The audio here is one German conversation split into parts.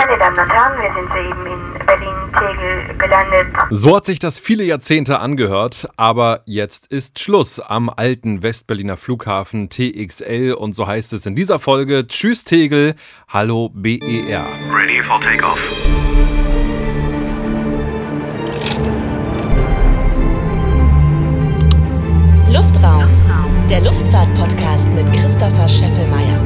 Meine Damen und Herren, wir sind soeben in Berlin-Tegel gelandet. So hat sich das viele Jahrzehnte angehört, aber jetzt ist Schluss am alten Westberliner Flughafen TXL und so heißt es in dieser Folge Tschüss Tegel, Hallo BER. Ready for takeoff. Luftraum, der Luftfahrt-Podcast mit Christopher Scheffelmeier.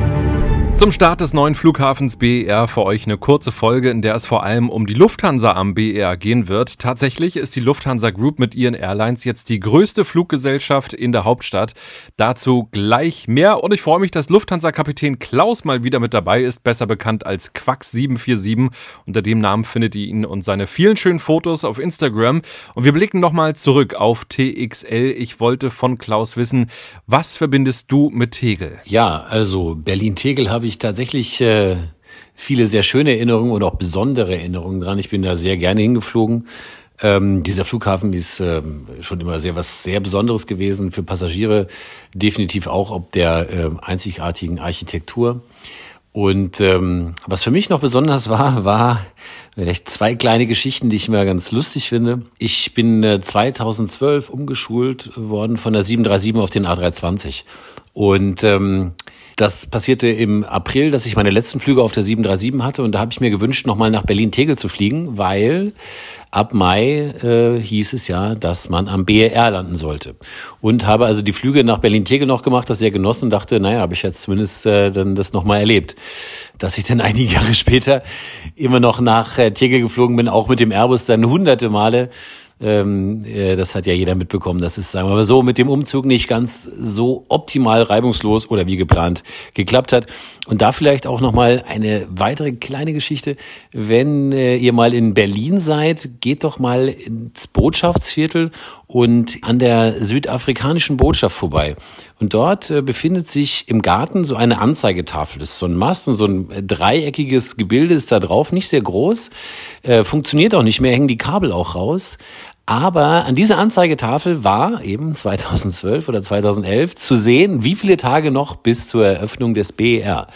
Zum Start des neuen Flughafens BER für euch eine kurze Folge, in der es vor allem um die Lufthansa am BER gehen wird. Tatsächlich ist die Lufthansa Group mit ihren Airlines jetzt die größte Fluggesellschaft in der Hauptstadt. Dazu gleich mehr und ich freue mich, dass Lufthansa-Kapitän Klaus mal wieder mit dabei ist, besser bekannt als Quack747. Unter dem Namen findet ihr ihn und seine vielen schönen Fotos auf Instagram. Und wir blicken nochmal zurück auf TXL. Ich wollte von Klaus wissen, was verbindest du mit Tegel? Ja, also Berlin-Tegel habe ich ich tatsächlich äh, viele sehr schöne Erinnerungen und auch besondere Erinnerungen dran. Ich bin da sehr gerne hingeflogen. Ähm, dieser Flughafen ist ähm, schon immer sehr was sehr Besonderes gewesen für Passagiere, definitiv auch ob der äh, einzigartigen Architektur. Und ähm, was für mich noch besonders war, war vielleicht zwei kleine Geschichten, die ich immer ganz lustig finde. Ich bin äh, 2012 umgeschult worden von der 737 auf den A320 und ähm, das passierte im April, dass ich meine letzten Flüge auf der 737 hatte und da habe ich mir gewünscht, nochmal nach Berlin-Tegel zu fliegen, weil ab Mai äh, hieß es ja, dass man am BER landen sollte. Und habe also die Flüge nach Berlin-Tegel noch gemacht, das sehr genossen und dachte, naja, habe ich jetzt zumindest äh, dann das nochmal erlebt. Dass ich dann einige Jahre später immer noch nach äh, Tegel geflogen bin, auch mit dem Airbus dann hunderte Male ähm, äh, das hat ja jeder mitbekommen. Das ist, sagen wir mal so, mit dem Umzug nicht ganz so optimal reibungslos oder wie geplant geklappt hat. Und da vielleicht auch nochmal eine weitere kleine Geschichte. Wenn äh, ihr mal in Berlin seid, geht doch mal ins Botschaftsviertel und an der südafrikanischen Botschaft vorbei. Und dort äh, befindet sich im Garten so eine Anzeigetafel. Das ist so ein Mast und so ein dreieckiges Gebilde ist da drauf, nicht sehr groß, äh, funktioniert auch nicht mehr, hängen die Kabel auch raus. Aber an dieser Anzeigetafel war eben 2012 oder 2011 zu sehen, wie viele Tage noch bis zur Eröffnung des BER.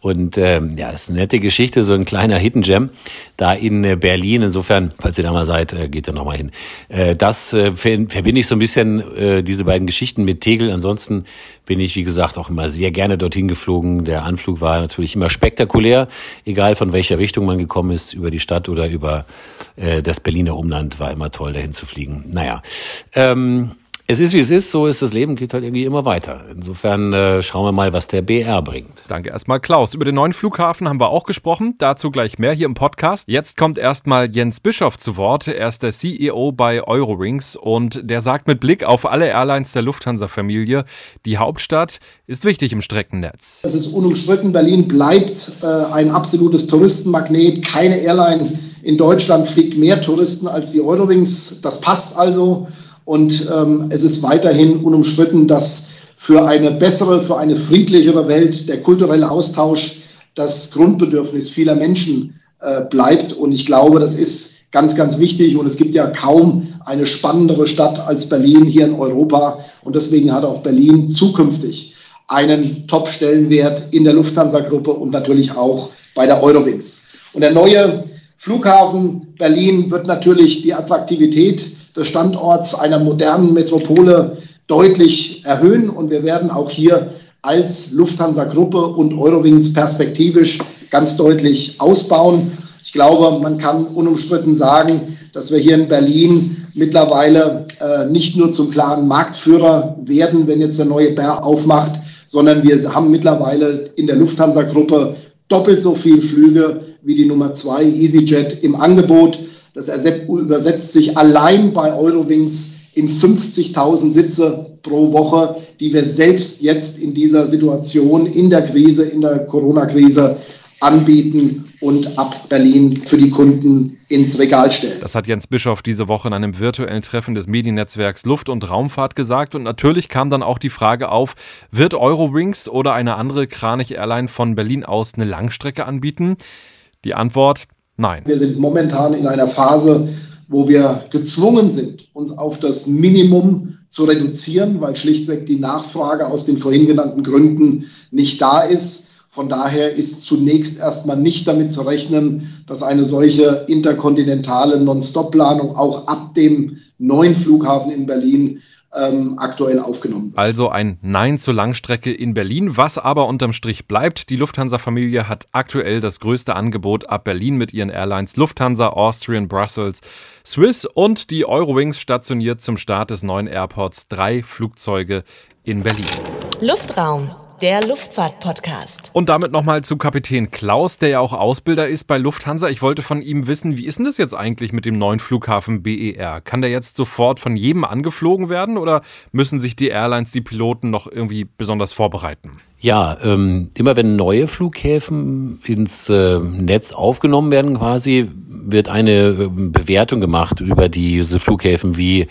Und ähm, ja, ist eine nette Geschichte, so ein kleiner Hidden Gem da in äh, Berlin. Insofern, falls ihr da mal seid, äh, geht da nochmal hin. Äh, das äh, verbinde ich so ein bisschen, äh, diese beiden Geschichten mit Tegel. Ansonsten bin ich, wie gesagt, auch immer sehr gerne dorthin geflogen. Der Anflug war natürlich immer spektakulär, egal von welcher Richtung man gekommen ist, über die Stadt oder über äh, das Berliner Umland, war immer toll, dahin zu fliegen. Naja. Ähm, es ist wie es ist, so ist das Leben, geht halt irgendwie immer weiter. Insofern äh, schauen wir mal, was der BR bringt. Danke erstmal, Klaus. Über den neuen Flughafen haben wir auch gesprochen, dazu gleich mehr hier im Podcast. Jetzt kommt erstmal Jens Bischoff zu Wort. Er ist der CEO bei Eurowings und der sagt mit Blick auf alle Airlines der Lufthansa-Familie, die Hauptstadt ist wichtig im Streckennetz. Es ist unumstritten, Berlin bleibt äh, ein absolutes Touristenmagnet. Keine Airline in Deutschland fliegt mehr Touristen als die Eurowings. Das passt also. Und ähm, es ist weiterhin unumstritten, dass für eine bessere, für eine friedlichere Welt der kulturelle Austausch das Grundbedürfnis vieler Menschen äh, bleibt. Und ich glaube, das ist ganz, ganz wichtig. Und es gibt ja kaum eine spannendere Stadt als Berlin hier in Europa. Und deswegen hat auch Berlin zukünftig einen Top-Stellenwert in der Lufthansa-Gruppe und natürlich auch bei der Eurowings. Und der neue Flughafen Berlin wird natürlich die Attraktivität des Standorts einer modernen Metropole deutlich erhöhen. Und wir werden auch hier als Lufthansa-Gruppe und Eurowings perspektivisch ganz deutlich ausbauen. Ich glaube, man kann unumstritten sagen, dass wir hier in Berlin mittlerweile äh, nicht nur zum klaren Marktführer werden, wenn jetzt der neue Bär aufmacht, sondern wir haben mittlerweile in der Lufthansa-Gruppe doppelt so viele Flüge wie die Nummer zwei EasyJet im Angebot. Das übersetzt sich allein bei Eurowings in 50.000 Sitze pro Woche, die wir selbst jetzt in dieser Situation, in der Krise, in der Corona-Krise anbieten und ab Berlin für die Kunden ins Regal stellen. Das hat Jens Bischoff diese Woche in einem virtuellen Treffen des Mediennetzwerks Luft- und Raumfahrt gesagt. Und natürlich kam dann auch die Frage auf, wird Eurowings oder eine andere Kranich-Airline von Berlin aus eine Langstrecke anbieten? Die Antwort, Nein. Wir sind momentan in einer Phase, wo wir gezwungen sind, uns auf das Minimum zu reduzieren, weil schlichtweg die Nachfrage aus den vorhin genannten Gründen nicht da ist. Von daher ist zunächst erstmal nicht damit zu rechnen, dass eine solche interkontinentale Non-Stop-Planung auch ab dem neuen Flughafen in Berlin ähm, aktuell aufgenommen wird. Also ein Nein zur Langstrecke in Berlin, was aber unterm Strich bleibt. Die Lufthansa-Familie hat aktuell das größte Angebot ab Berlin mit ihren Airlines Lufthansa, Austrian, Brussels, Swiss und die Eurowings stationiert zum Start des neuen Airports drei Flugzeuge in Berlin. Luftraum der Luftfahrt-Podcast. Und damit nochmal zu Kapitän Klaus, der ja auch Ausbilder ist bei Lufthansa. Ich wollte von ihm wissen, wie ist denn das jetzt eigentlich mit dem neuen Flughafen BER? Kann der jetzt sofort von jedem angeflogen werden oder müssen sich die Airlines, die Piloten noch irgendwie besonders vorbereiten? Ja, ähm, immer wenn neue Flughäfen ins äh, Netz aufgenommen werden, quasi, wird eine äh, Bewertung gemacht über diese Flughäfen, wie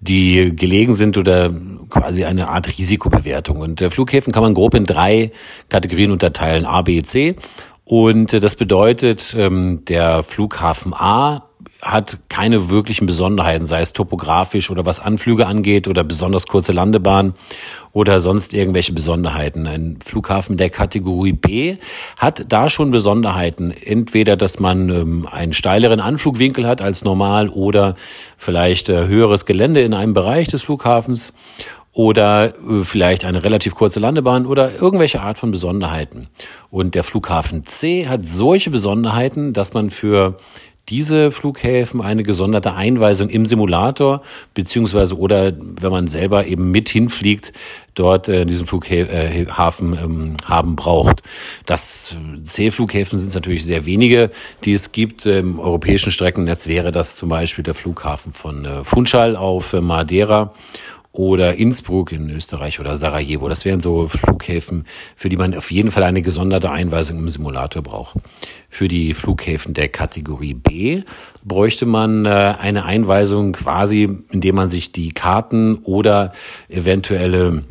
die gelegen sind oder quasi eine Art Risikobewertung. Und äh, Flughäfen kann man grob in drei Kategorien unterteilen, A, B, C. Und äh, das bedeutet, ähm, der Flughafen A hat keine wirklichen Besonderheiten, sei es topografisch oder was Anflüge angeht oder besonders kurze Landebahn oder sonst irgendwelche Besonderheiten. Ein Flughafen der Kategorie B hat da schon Besonderheiten. Entweder, dass man ähm, einen steileren Anflugwinkel hat als normal oder vielleicht äh, höheres Gelände in einem Bereich des Flughafens oder äh, vielleicht eine relativ kurze Landebahn oder irgendwelche Art von Besonderheiten. Und der Flughafen C hat solche Besonderheiten, dass man für diese Flughäfen eine gesonderte Einweisung im Simulator, beziehungsweise oder wenn man selber eben mit hinfliegt, dort äh, diesen Flughafen äh, ähm, haben braucht. Das C-Flughäfen sind natürlich sehr wenige, die es gibt. Im europäischen Streckennetz wäre das zum Beispiel der Flughafen von äh, Funchal auf äh, Madeira oder Innsbruck in Österreich oder Sarajevo. Das wären so Flughäfen, für die man auf jeden Fall eine gesonderte Einweisung im Simulator braucht. Für die Flughäfen der Kategorie B bräuchte man äh, eine Einweisung quasi, indem man sich die Karten oder eventuelle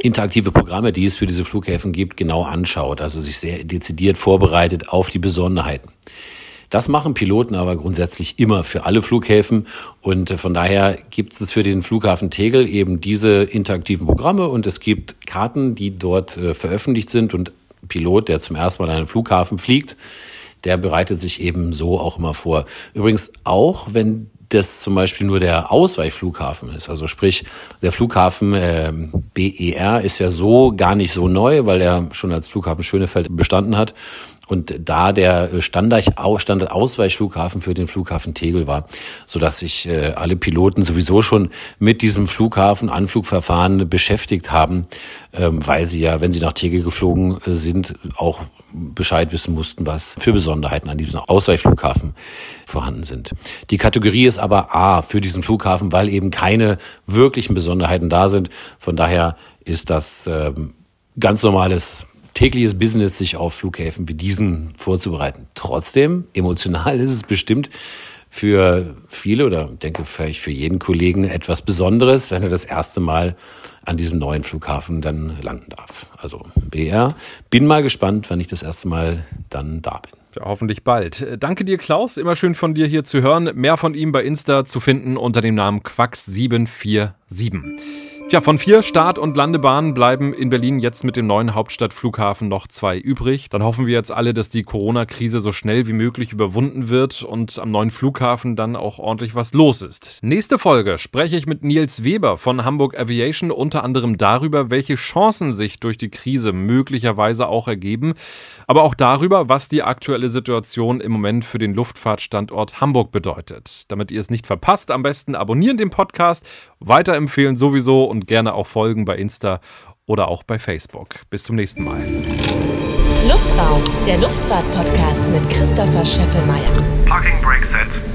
interaktive Programme, die es für diese Flughäfen gibt, genau anschaut, also sich sehr dezidiert vorbereitet auf die Besonderheiten. Das machen Piloten aber grundsätzlich immer für alle Flughäfen. Und äh, von daher gibt es für den Flughafen Tegel eben diese interaktiven Programme. Und es gibt Karten, die dort äh, veröffentlicht sind. Und Pilot, der zum ersten Mal an einen Flughafen fliegt, der bereitet sich eben so auch immer vor. Übrigens auch, wenn das zum Beispiel nur der Ausweichflughafen ist. Also sprich, der Flughafen äh, BER ist ja so gar nicht so neu, weil er schon als Flughafen Schönefeld bestanden hat und da der Standard-Ausweichflughafen für den Flughafen Tegel war, so dass sich äh, alle Piloten sowieso schon mit diesem Flughafen Anflugverfahren beschäftigt haben, ähm, weil sie ja, wenn sie nach Tegel geflogen äh, sind, auch Bescheid wissen mussten, was für Besonderheiten an diesem Ausweichflughafen vorhanden sind. Die Kategorie ist aber A für diesen Flughafen, weil eben keine wirklichen Besonderheiten da sind. Von daher ist das ähm, ganz normales tägliches Business, sich auf Flughäfen wie diesen vorzubereiten. Trotzdem, emotional ist es bestimmt für viele oder denke vielleicht für jeden Kollegen etwas Besonderes, wenn er das erste Mal an diesem neuen Flughafen dann landen darf. Also BR. Bin mal gespannt, wann ich das erste Mal dann da bin. Hoffentlich bald. Danke dir, Klaus. Immer schön von dir hier zu hören. Mehr von ihm bei Insta zu finden unter dem Namen Quax747. Tja, von vier Start- und Landebahnen bleiben in Berlin jetzt mit dem neuen Hauptstadtflughafen noch zwei übrig. Dann hoffen wir jetzt alle, dass die Corona-Krise so schnell wie möglich überwunden wird und am neuen Flughafen dann auch ordentlich was los ist. Nächste Folge spreche ich mit Nils Weber von Hamburg Aviation unter anderem darüber, welche Chancen sich durch die Krise möglicherweise auch ergeben, aber auch darüber, was die aktuelle Situation im Moment für den Luftfahrtstandort Hamburg bedeutet. Damit ihr es nicht verpasst, am besten abonnieren den Podcast, weiterempfehlen sowieso und und gerne auch folgen bei Insta oder auch bei Facebook. Bis zum nächsten Mal. Luftraum, der Luftfahrt-Podcast mit Christopher Scheffelmeier. Parking Brake Set.